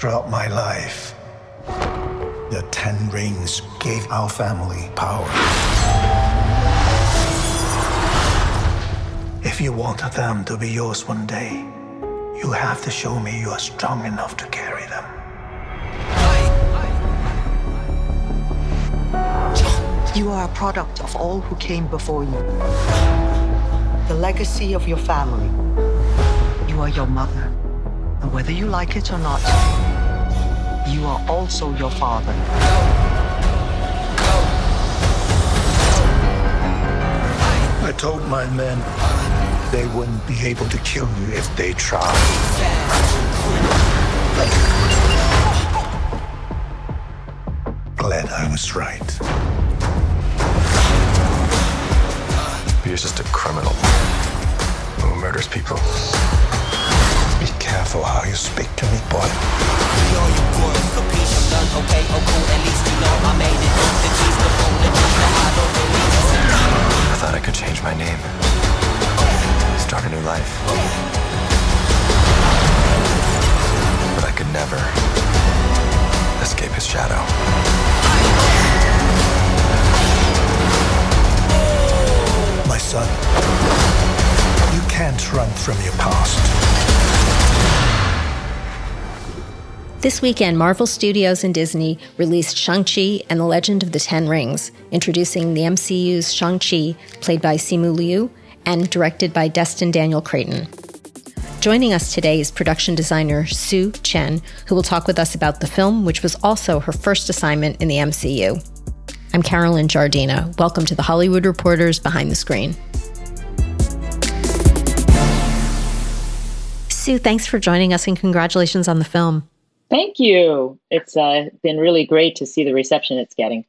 Throughout my life, the Ten Rings gave our family power. If you want them to be yours one day, you have to show me you are strong enough to carry them. You are a product of all who came before you. The legacy of your family. You are your mother. And whether you like it or not, you are also your father. I told my men they wouldn't be able to kill you if they tried. Glad I was right. You're just a criminal who murders people. Be careful how you speak to me, boy. I thought I could change my name, start a new life. But I could never escape his shadow. My son, you can't run from your past. This weekend, Marvel Studios and Disney released Shang-Chi and the Legend of the Ten Rings, introducing the MCU's Shang-Chi, played by Simu Liu, and directed by Destin Daniel Cretton. Joining us today is production designer Sue Chan, who will talk with us about the film, which was also her first assignment in the MCU. I'm Carolyn Giardina. Welcome to the Hollywood Reporters Behind the Screen. Sue, thanks for joining us and congratulations on the film. Thank you. It's uh, been really great to see the reception it's getting.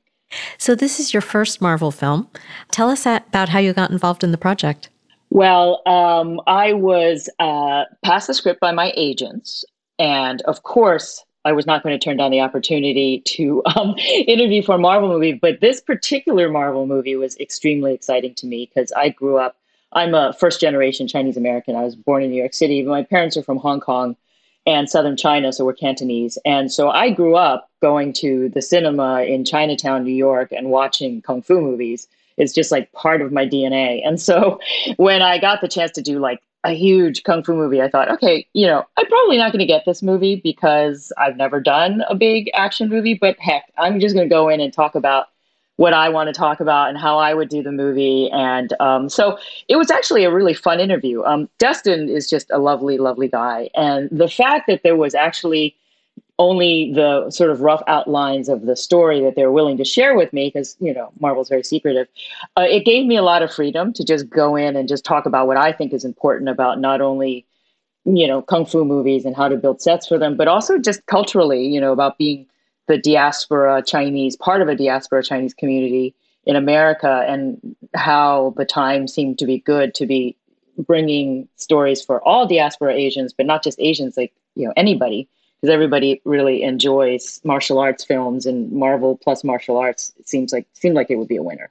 So, this is your first Marvel film. Tell us about how you got involved in the project. Well, um, I was uh, passed the script by my agents. And of course, I was not going to turn down the opportunity to um, interview for a Marvel movie. But this particular Marvel movie was extremely exciting to me because I grew up, I'm a first generation Chinese American. I was born in New York City, but my parents are from Hong Kong and southern China, so we're Cantonese. And so I grew up going to the cinema in Chinatown, New York, and watching kung fu movies. It's just like part of my DNA. And so when I got the chance to do like a huge kung fu movie, I thought, okay, you know, I'm probably not going to get this movie because I've never done a big action movie, but heck, I'm just going to go in and talk about what I want to talk about and how I would do the movie. And um, so it was actually a really fun interview. Um, is just a lovely, lovely guy. And the fact that there was actually only the sort of rough outlines of the story that they're willing to share with me, because, you know, Marvel's very secretive, uh, it gave me a lot of freedom to just go in and just talk about what I think is important about not only you know kung fu movies and how to build sets for them but also just culturally you know about being the diaspora Chinese, part of a diaspora Chinese community in America, and how the time seemed to be good to be bringing stories for all diaspora Asians, but not just Asians, like you know anybody, because everybody really enjoys martial arts films and Marvel plus martial arts. It seems like seemed like it would be a winner.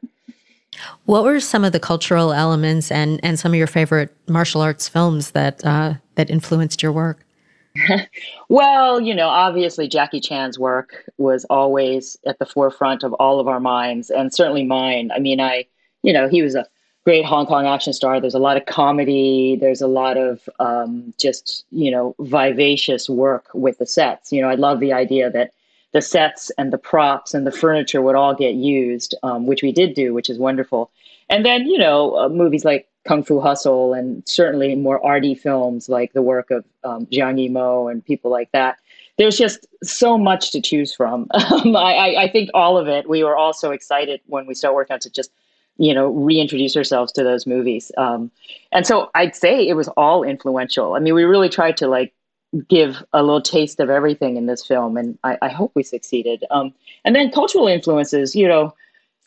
What were some of the cultural elements and and some of your favorite martial arts films that uh, that influenced your work? well, you know, obviously Jackie Chan's work was always at the forefront of all of our minds, and certainly mine. I mean, I, you know, he was a great Hong Kong action star. There's a lot of comedy. There's a lot of um, just, you know, vivacious work with the sets. You know, I love the idea that the sets and the props and the furniture would all get used, um, which we did do, which is wonderful. And then, you know, uh, movies like Kung Fu Hustle and certainly more arty films like the work of um, Zhang Yimou and people like that. There's just so much to choose from. Um, I, I, think all of it. We were all so excited when we started working on to just, you know, reintroduce ourselves to those movies. Um, and so I'd say it was all influential. I mean, we really tried to like give a little taste of everything in this film, and I, I hope we succeeded. Um, and then cultural influences, you know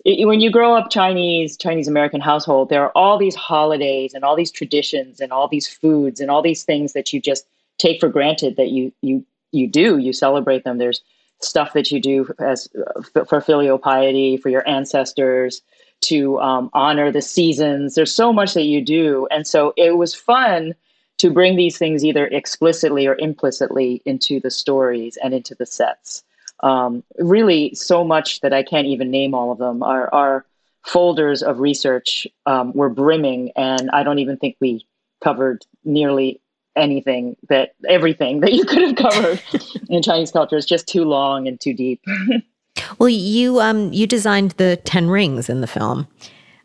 when you grow up Chinese, Chinese American household, there are all these holidays and all these traditions and all these foods and all these things that you just take for granted that you you you do. You celebrate them. There's stuff that you do as uh, for filial piety for your ancestors to um, honor the seasons. There's so much that you do, and so it was fun to bring these things either explicitly or implicitly into the stories and into the sets. Um, really, so much that I can't even name all of them. Our, our folders of research um, were brimming, and I don't even think we covered nearly anything that everything that you could have covered in Chinese culture is just too long and too deep. well, you um, you designed the Ten Rings in the film.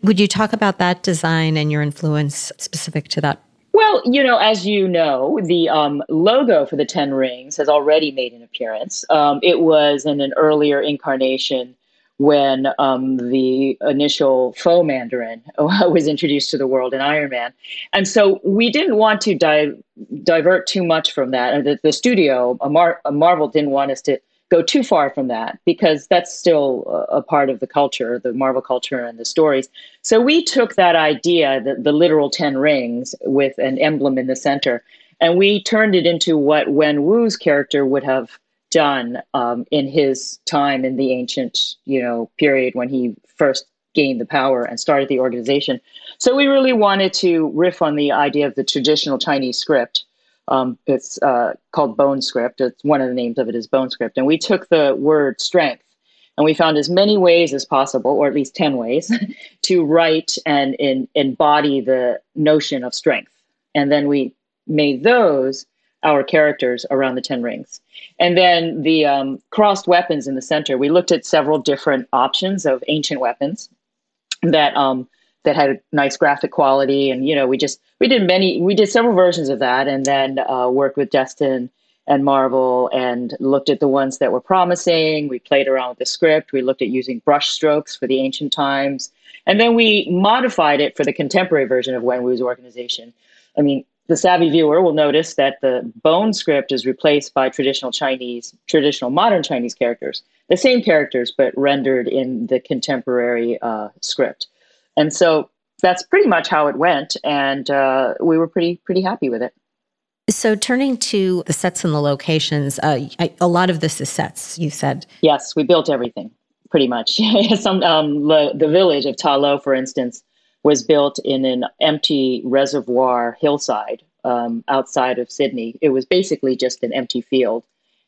Would you talk about that design and your influence specific to that well, you know, as you know, the um, logo for the Ten Rings has already made an appearance. Um, it was in an earlier incarnation when um, the initial faux Mandarin was introduced to the world in Iron Man. And so we didn't want to di- divert too much from that. The, the studio, Mar- Marvel, didn't want us to go too far from that because that's still a part of the culture, the Marvel culture and the stories. So we took that idea, the, the literal 10 rings with an emblem in the center, and we turned it into what Wen Wu's character would have done um, in his time in the ancient, you know, period when he first gained the power and started the organization. So we really wanted to riff on the idea of the traditional Chinese script um, it's uh, called Bone Script. It's one of the names of it is Bone Script, and we took the word strength and we found as many ways as possible, or at least ten ways, to write and embody the notion of strength. And then we made those our characters around the ten rings. And then the um, crossed weapons in the center. We looked at several different options of ancient weapons that um, that had a nice graphic quality. And you know we just we did many we did several versions of that and then uh, worked with Destin and marvel and looked at the ones that were promising. We played around with the script. We looked at using brush strokes for the ancient times. And then we modified it for the contemporary version of wen wu's organization. I mean the savvy viewer will notice that the bone script is replaced by traditional chinese traditional modern chinese characters the same characters but rendered in the contemporary uh, script and so that's pretty much how it went, and uh, we were pretty pretty happy with it. So, turning to the sets and the locations, uh, I, a lot of this is sets. You said yes, we built everything pretty much. Some um, the, the village of Ta Lo, for instance, was built in an empty reservoir hillside um, outside of Sydney. It was basically just an empty field,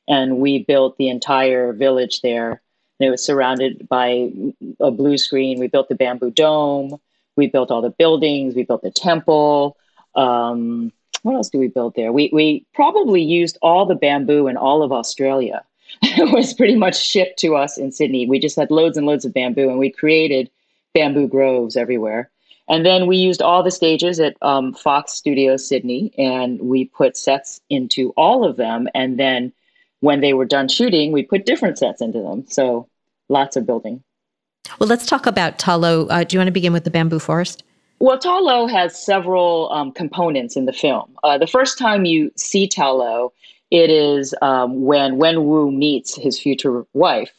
and we built the entire village there and it was surrounded by a blue screen. We built the bamboo dome. We built all the buildings. We built the temple. Um, what else do we build there? We we probably used all the bamboo in all of Australia. it was pretty much shipped to us in Sydney. We just had loads and loads of bamboo, and we created bamboo groves everywhere. And then we used all the stages at um, Fox Studios Sydney, and we put sets into all of them. And then when they were done shooting, we put different sets into them. So lots of building. Well, let's talk about Ta Lo. Uh, do you want to begin with the bamboo forest? Well, Ta Lo has several um, components in the film. Uh, the first time you see Ta Lo, it is um, when Wen Wu meets his future wife,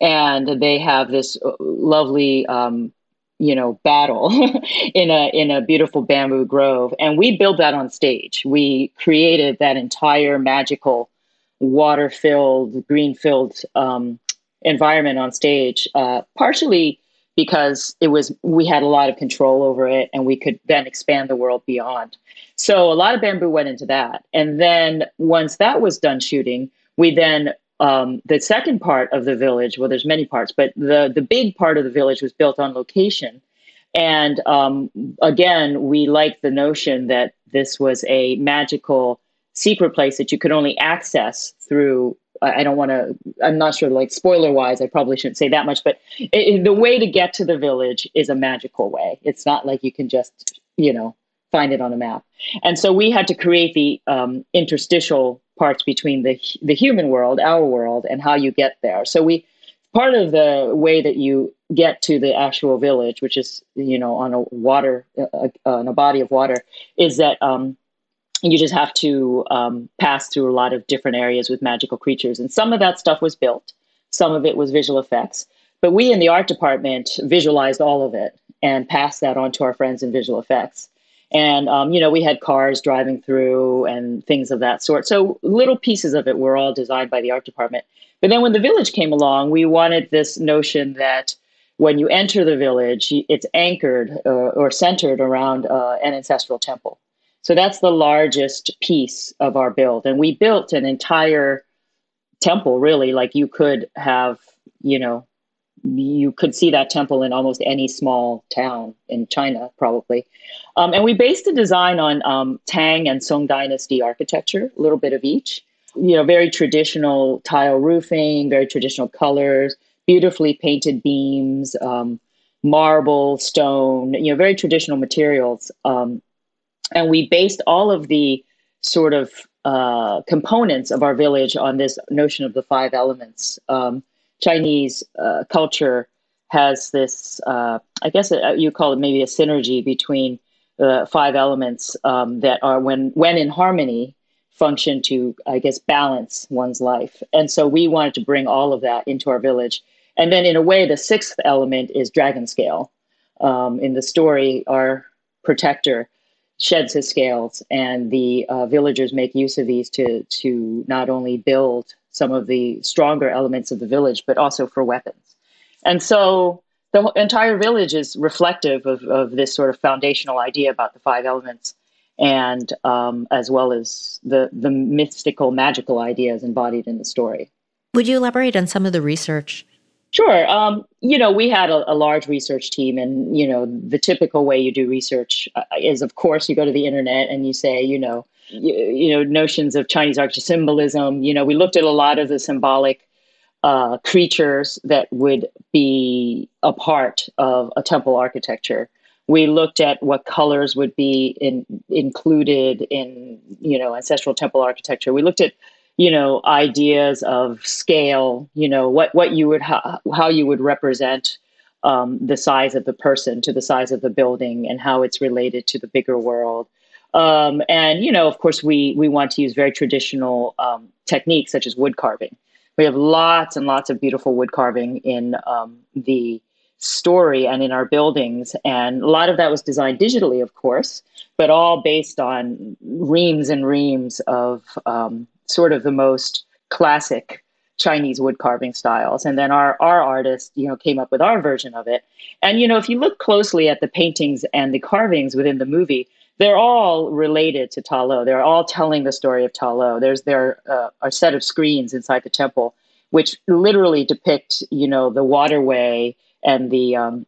and they have this uh, lovely, um, you know, battle in a in a beautiful bamboo grove. And we built that on stage. We created that entire magical water filled, green filled um, environment on stage, uh, partially because it was we had a lot of control over it and we could then expand the world beyond. So a lot of bamboo went into that. And then once that was done shooting, we then um, the second part of the village, well, there's many parts, but the the big part of the village was built on location. And um, again, we liked the notion that this was a magical secret place that you could only access through I don't want to, I'm not sure, like spoiler wise, I probably shouldn't say that much, but it, the way to get to the village is a magical way. It's not like you can just, you know, find it on a map. And so we had to create the um, interstitial parts between the, the human world, our world, and how you get there. So we, part of the way that you get to the actual village, which is, you know, on a water, uh, uh on a body of water, is that, um, you just have to um, pass through a lot of different areas with magical creatures. And some of that stuff was built, some of it was visual effects. But we in the art department visualized all of it and passed that on to our friends in visual effects. And, um, you know, we had cars driving through and things of that sort. So little pieces of it were all designed by the art department. But then when the village came along, we wanted this notion that when you enter the village, it's anchored uh, or centered around uh, an ancestral temple. So that's the largest piece of our build. And we built an entire temple, really, like you could have, you know, you could see that temple in almost any small town in China, probably. Um, and we based the design on um, Tang and Song Dynasty architecture, a little bit of each. You know, very traditional tile roofing, very traditional colors, beautifully painted beams, um, marble, stone, you know, very traditional materials. Um, and we based all of the sort of uh, components of our village on this notion of the five elements. Um, Chinese uh, culture has this, uh, I guess uh, you call it maybe a synergy between the five elements um, that are, when when in harmony, function to, I guess, balance one's life. And so we wanted to bring all of that into our village. And then, in a way, the sixth element is dragon scale. Um, in the story, our protector sheds his scales, and the uh, villagers make use of these to to not only build some of the stronger elements of the village, but also for weapons. And so the entire village is reflective of, of this sort of foundational idea about the five elements, and um, as well as the the mystical, magical ideas embodied in the story. Would you elaborate on some of the research Sure. Um, you know, we had a, a, large research team, and you know, the typical way you do research uh, is, of course, you go to the internet and you say, you know, you, you know, notions of Chinese architecture symbolism. You know, we looked at a lot of the symbolic uh, creatures that would be a part of a temple architecture. We looked at what colors would be in, included in, you know, ancestral temple architecture. We looked at you know ideas of scale you know what what you would ha- how you would represent um, the size of the person to the size of the building and how it's related to the bigger world. Um, and you know of course we we want to use very traditional um, techniques such as wood carving. We have lots and lots of beautiful wood carving in um, the story and in our buildings and a lot of that was designed digitally of course but all based on reams and reams of um, sort of the most classic Chinese wood carving styles. And then our our artist, you know, came up with our version of it. And you know, if you look closely at the paintings and the carvings within the movie, they're all related to Ta Lo. They're all telling the story of Ta Lo. There's there uh, set of screens inside the temple which literally depict, you know, the waterway and the um,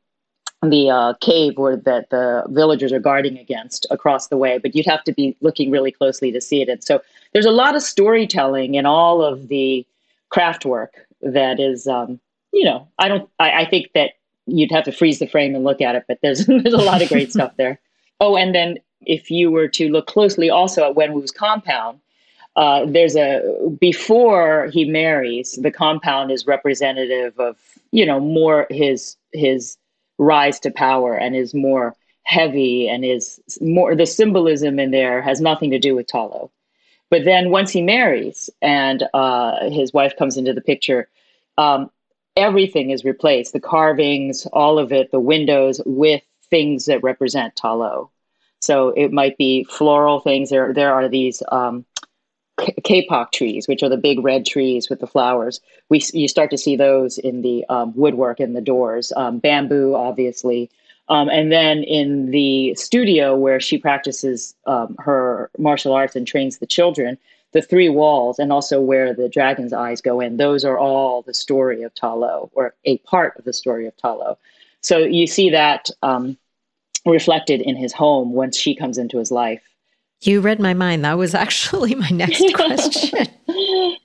the uh, cave where that the villagers are guarding against across the way, but you'd have to be looking really closely to see it. And so there's a lot of storytelling in all of the craft work that is, um, you know, I don't, I, I, think that you'd have to freeze the frame and look at it, but there's there's a lot of great stuff there. Oh, and then if you were to look closely also at Wen Wu's compound, uh, there's a before he marries, the compound is representative of you know more his his rise to power and is more heavy and is more the symbolism in there has nothing to do with Ta Lo. But then once he marries and uh, his wife comes into the picture, um, everything is replaced the carvings, all of it, the windows with things that represent Ta Lo. So it might be floral things. There, there are these um, kapok trees, which are the big red trees with the flowers. We you start to see those in the um, woodwork in the doors. Um, bamboo, obviously, um, and then in the studio where she practices um, her martial arts and trains the children, the three walls, and also where the dragon's eyes go in. Those are all the story of Ta Lo, or a part of the story of Ta Lo. So you see that um, reflected in his home once she comes into his life. You read my mind. That was actually my next question.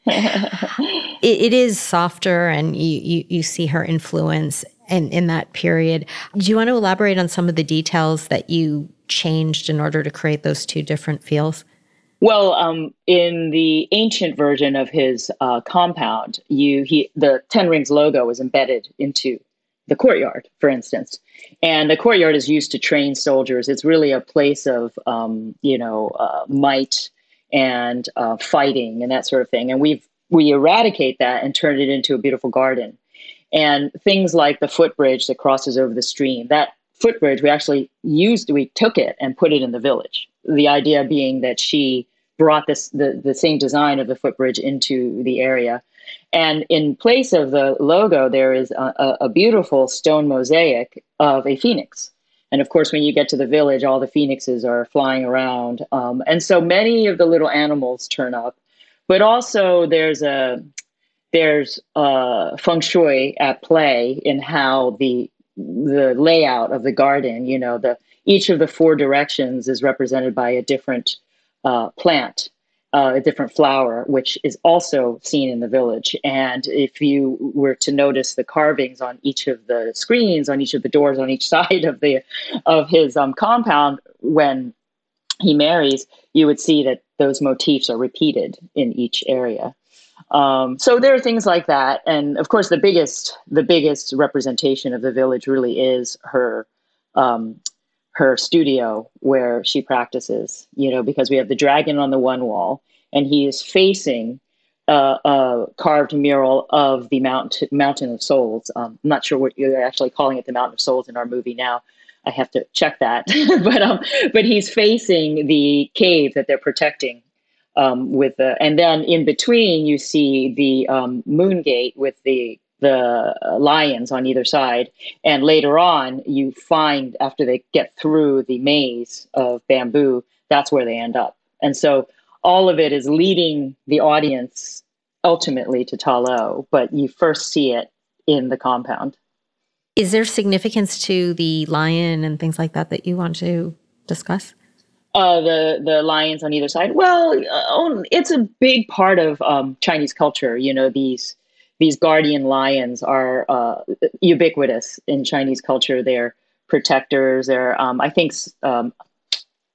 it, it is softer, and you, you, you see her influence in, in that period. Do you want to elaborate on some of the details that you changed in order to create those two different feels? Well, um, in the ancient version of his uh, compound, you he the Ten Rings logo was embedded into the courtyard, for instance. And the courtyard is used to train soldiers. It's really a place of, um, you know, uh, might and uh, fighting and that sort of thing. And we've we eradicate that and turn it into a beautiful garden. And things like the footbridge that crosses over the stream, that footbridge we actually used, we took it and put it in the village. The idea being that she brought this the, the same design of the footbridge into the area and in place of the logo, there is a, a beautiful stone mosaic of a phoenix. And of course, when you get to the village, all the phoenixes are flying around. Um, and so many of the little animals turn up. But also, there's a there's feng shui at play in how the the layout of the garden. You know, the each of the four directions is represented by a different uh, plant, uh, a different flower, which is also seen in the village. And if you were to notice the carvings on each of the screens, on each of the doors, on each side of the of his um, compound, when he marries, you would see that those motifs are repeated in each area. Um, so there are things like that, and of course, the biggest the biggest representation of the village really is her um, her studio where she practices. You know, because we have the dragon on the one wall, and he is facing uh, a carved mural of the Mount Mountain of Souls. Um, I'm not sure what you're actually calling it, the Mountain of Souls in our movie now. I have to check that, but um, but he's facing the cave that they're protecting um, with the, and then in between you see the um, moon gate with the the lions on either side, and later on you find after they get through the maze of bamboo, that's where they end up, and so all of it is leading the audience ultimately to Ta Lo, but you first see it in the compound. Is there significance to the lion and things like that that you want to discuss? uh, the the lions on either side. Well, uh, it's a big part of um, Chinese culture. You know, these these guardian lions are uh, ubiquitous in Chinese culture. They're protectors. They're um, I think um,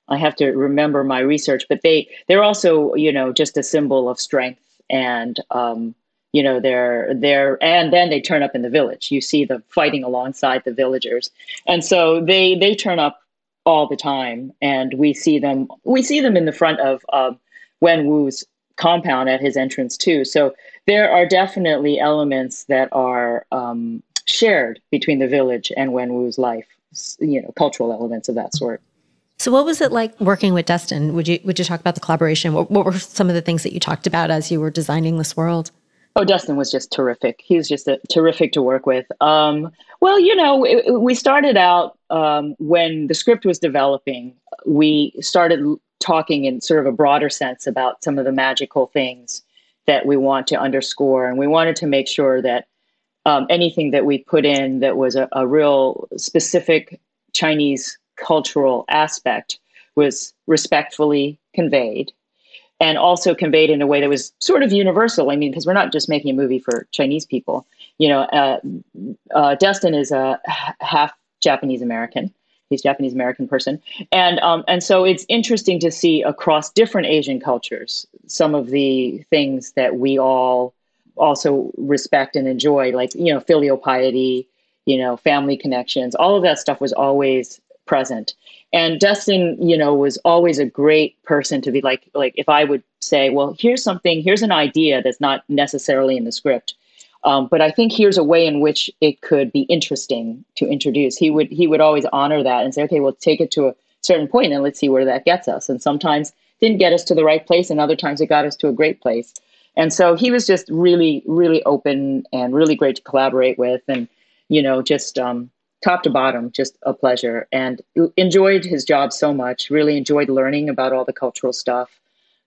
I have to remember my research, but they they're also you know just a symbol of strength and um, you know they're they're and then they turn up in the village. You see them fighting alongside the villagers, and so they they turn up all the time, and we see them. We see them in the front of uh, Wen Wu's compound at his entrance too. So there are definitely elements that are um, shared between the village and Wen Wu's life. You know, cultural elements of that sort. So, what was it like working with Destin? Would you would you talk about the collaboration? What, what were some of the things that you talked about as you were designing this world? Oh, Destin was just terrific. He was just a, terrific to work with. Um, well, you know, it, we started out um, when the script was developing. We started talking in sort of a broader sense about some of the magical things that we want to underscore, and we wanted to make sure that um, anything that we put in that was a, a real specific Chinese cultural aspect was respectfully conveyed and also conveyed in a way that was sort of universal. I mean, because we're not just making a movie for Chinese people. You know, uh, uh, Destin is a half Japanese American. He's Japanese American person, and um, and so it's interesting to see across different Asian cultures some of the things that we all also respect and enjoy, like you know, filial piety, you know, family connections. All of that stuff was always present and Destin, you know, was always a great person to be like, like if I would say, well, here's something, here's an idea that's not necessarily in the script, um, but I think here's a way in which it could be interesting to introduce. He would he would always honor that and say, okay, we'll take it to a certain point and let's see where that gets us. And sometimes didn't get us to the right place, and other times it got us to a great place. And so he was just really, really open and really great to collaborate with, and you know, just um, top to bottom, just a pleasure. And enjoyed his job so much. Really enjoyed learning about all the cultural stuff.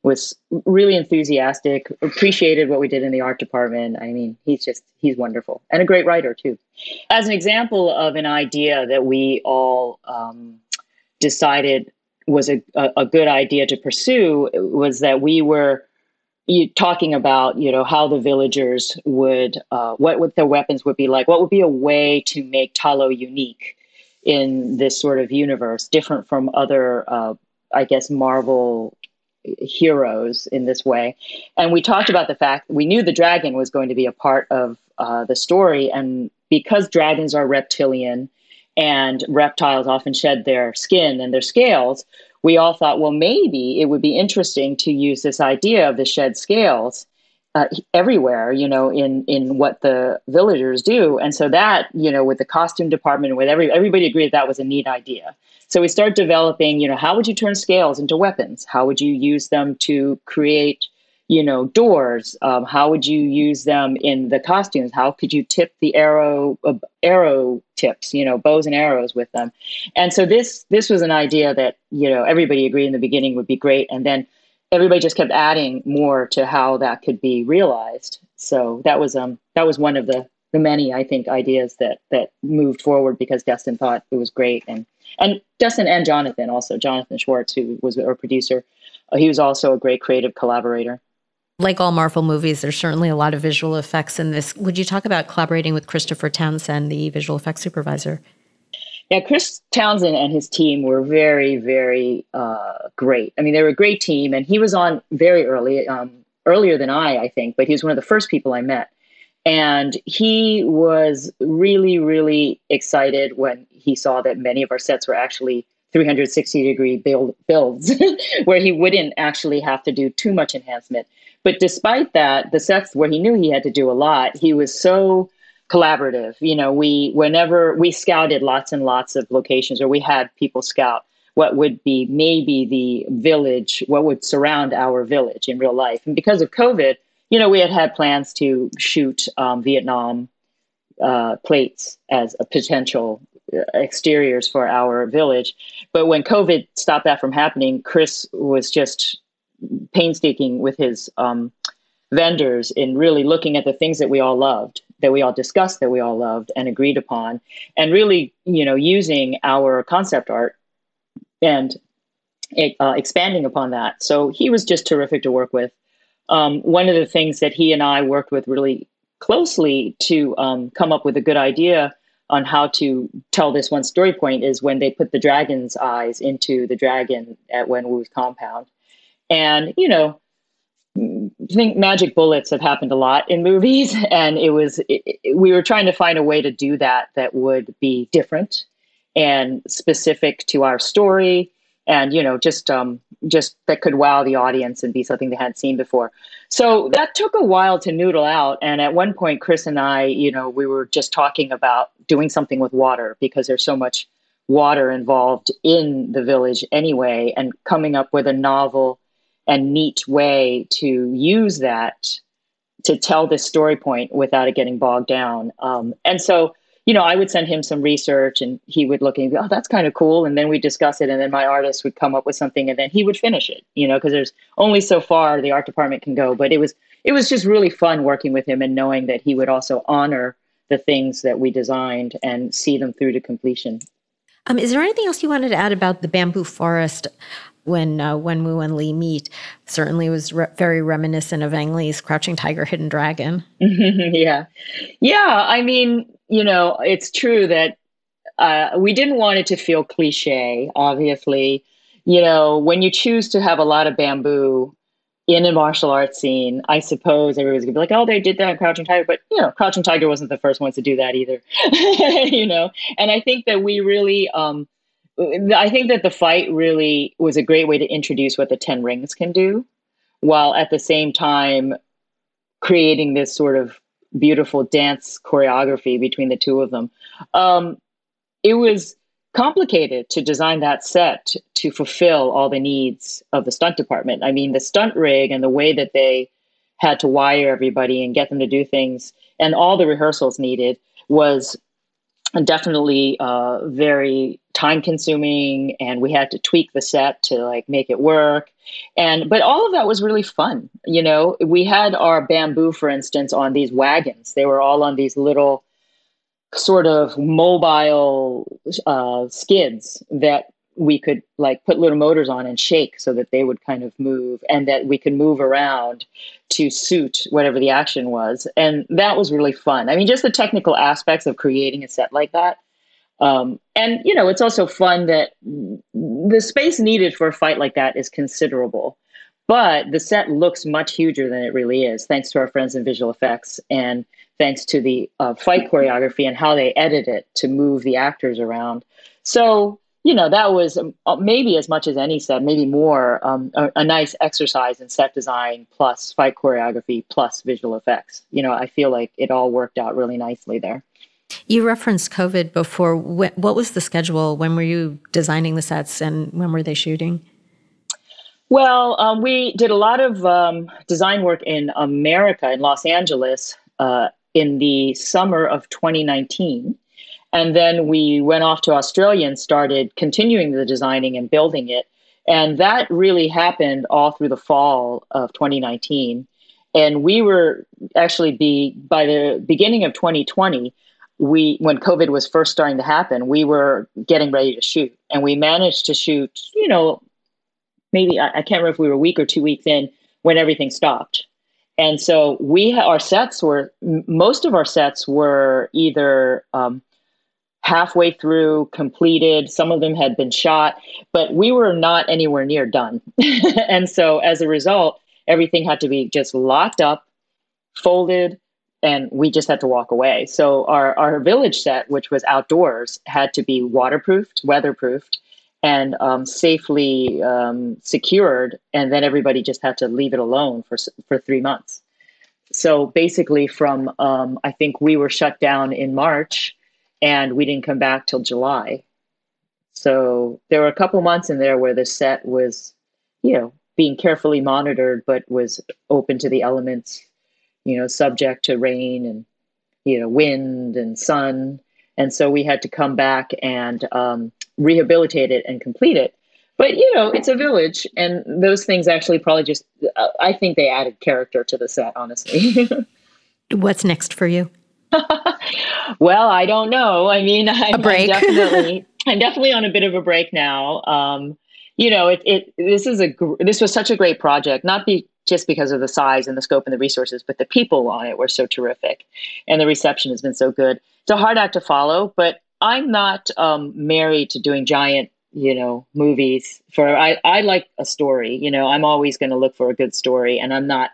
Was really enthusiastic. Appreciated what we did in the art department. I mean, he's just he's wonderful and a great writer too. As an example of an idea that we all um, decided was a, a, good idea to pursue was that we were you talking about you know how the villagers would uh, what would their weapons would be like what would be a way to make Ta Lo unique in this sort of universe different from other uh, i guess marvel heroes in this way. And we talked about the fact we knew the dragon was going to be a part of uh, the story and because dragons are reptilian and reptiles often shed their skin and their scales we all thought, well, maybe it would be interesting to use this idea of the shed scales uh, everywhere, you know, in in what the villagers do, and so that, you know, with the costume department, with every everybody agreed that that was a neat idea. So we start developing, you know, how would you turn scales into weapons? How would you use them to create, you know, doors. Um, how would you use them in the costumes? How could you tip the arrow uh, arrow tips, you know, bows and arrows with them? And so this this was an idea that you know everybody agreed in the beginning would be great, and then everybody just kept adding more to how that could be realized. So that was um that was one of the the many I think ideas that that moved forward because Destin thought it was great and and Destin and Jonathan also Jonathan Schwartz who was our producer uh, he was also a great creative collaborator. Like all Marvel movies, there's certainly a lot of visual effects in this. Would you talk about collaborating with Christopher Townsend, the visual effects supervisor? Yeah, Chris Townsend and his team were very, very uh, great. I mean, they were a great team, and he was on very early, um, earlier than I, I think, but he was one of the first people I met. And he was really, really excited when he saw that many of our sets were actually 360 degree build, builds, where he wouldn't actually have to do too much enhancement. But despite that, the sets where he knew he had to do a lot, he was so collaborative. You know, we whenever we scouted lots and lots of locations, or we had people scout what would be maybe the village, what would surround our village in real life. And because of COVID, you know, we had had plans to shoot um, Vietnam uh, plates as a potential uh, exteriors for our village. But when COVID stopped that from happening, Chris was just painstaking with his um, vendors in really looking at the things that we all loved, that we all discussed, that we all loved and agreed upon, and really, you know, using our concept art and uh, expanding upon that. So he was just terrific to work with. Um, one of the things that he and I worked with really closely to um, come up with a good idea on how to tell this one story point is when they put the dragon's eyes into the dragon at Wen Wu's compound. And, you know, I think magic bullets have happened a lot in movies, and it was it, it, we were trying to find a way to do that that would be different and specific to our story, and you know just um, just that could wow the audience and be something they hadn't seen before. So that took a while to noodle out, and at one point, Chris and I, you know, we were just talking about doing something with water because there's so much water involved in the village anyway, and coming up with a novel and neat way to use that to tell this story point without it getting bogged down. Um, and so, you know, I would send him some research and he would look and go, oh, that's kind of cool. And then we discuss it. And then my artist would come up with something and then he would finish it, you know, because there's only so far the art department can go. But it was, it was just really fun working with him and knowing that he would also honor the things that we designed and see them through to completion. Um, is there anything else you wanted to add about the bamboo forest? When uh, Wen Wu and Li meet certainly was re- very reminiscent of Ang Lee's Crouching Tiger, Hidden Dragon. yeah, yeah. I mean, you know, it's true that uh, we didn't want it to feel cliche. Obviously, you know, when you choose to have a lot of bamboo in a martial arts scene, I suppose everybody's gonna be like, "Oh, they did that in Crouching Tiger," but you know, Crouching Tiger wasn't the first ones to do that either. you know, and I think that we really. Um, I think that the fight really was a great way to introduce what the 10 rings can do, while at the same time creating this sort of beautiful dance choreography between the two of them. Um, it was complicated to design that set to fulfill all the needs of the stunt department. I mean, the stunt rig and the way that they had to wire everybody and get them to do things and all the rehearsals needed was definitely uh, very time consuming and we had to tweak the set to like make it work. And but all of that was really fun you know? We had our bamboo for instance on these wagons. They were all on these little sort of mobile uh, skids that we could like put little motors on and shake so that they would kind of move and that we could move around to suit whatever the action was. And that was really fun. I mean just the technical aspects of creating a set like that. Um, and you know it's also fun that the space needed for a fight like that is considerable but the set looks much huger than it really is thanks to our friends in visual effects and thanks to the uh, fight choreography and how they edit it to move the actors around. So you know that was um, uh, maybe as much as any set maybe more um, a, a, nice exercise in set design plus fight choreography plus visual effects. You know i feel like it all worked out really nicely there. You referenced covid before. What was the schedule? When were you designing the sets and when were they shooting? Well, um, we did a lot of um, design work in America, in Los Angeles, uh, in the summer of 2019. And then we went off to Australia and started continuing the designing and building it. And that really happened all through the fall of 2019. And we were actually be by the beginning of 2020, we when COVID was first starting to happen, we were getting ready to shoot, and we managed to shoot. You know, maybe I, I can't remember if we were a week or two weeks in when everything stopped. And so we our sets were most of our sets were either um, halfway through, completed. Some of them had been shot, but we were not anywhere near done. and so as a result, everything had to be just locked up, folded, and we just had to walk away. So our, our village set, which was outdoors, had to be waterproofed, weatherproofed, and um, safely um, secured. And then everybody just had to leave it alone for, for three months. So basically, from um, I think we were shut down in March and we didn't come back till July. So there were a couple months in there where the set was, you know, being carefully monitored, but was open to the elements, you know, subject to rain and, you know, wind and sun. And so we had to come back and um, rehabilitate it and complete it. But, you know, it's a village, and those things actually probably just, uh, I think they added character to the set, honestly. What's next for you? well, I don't know. I mean, I'm, I'm definitely, I'm definitely on a bit of a break now. Um, you know, it, it, this is a, this was such a great project, not be just because of the size and the scope and the resources, but the people on it were so terrific, and the reception has been so good. It's a hard act to follow, but I'm not um, married to doing giant, you know, movies. For I, I like a story. You know, I'm always going to look for a good story, and I'm not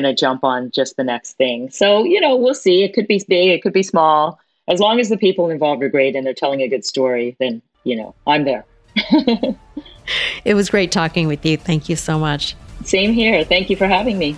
going to jump on just the next thing. So, you know, we'll see. It could be big, it could be small. As long as the people involved are great and they're telling a good story, then, you know, I'm there. it was great talking with you. Thank you so much. Same here. Thank you for having me.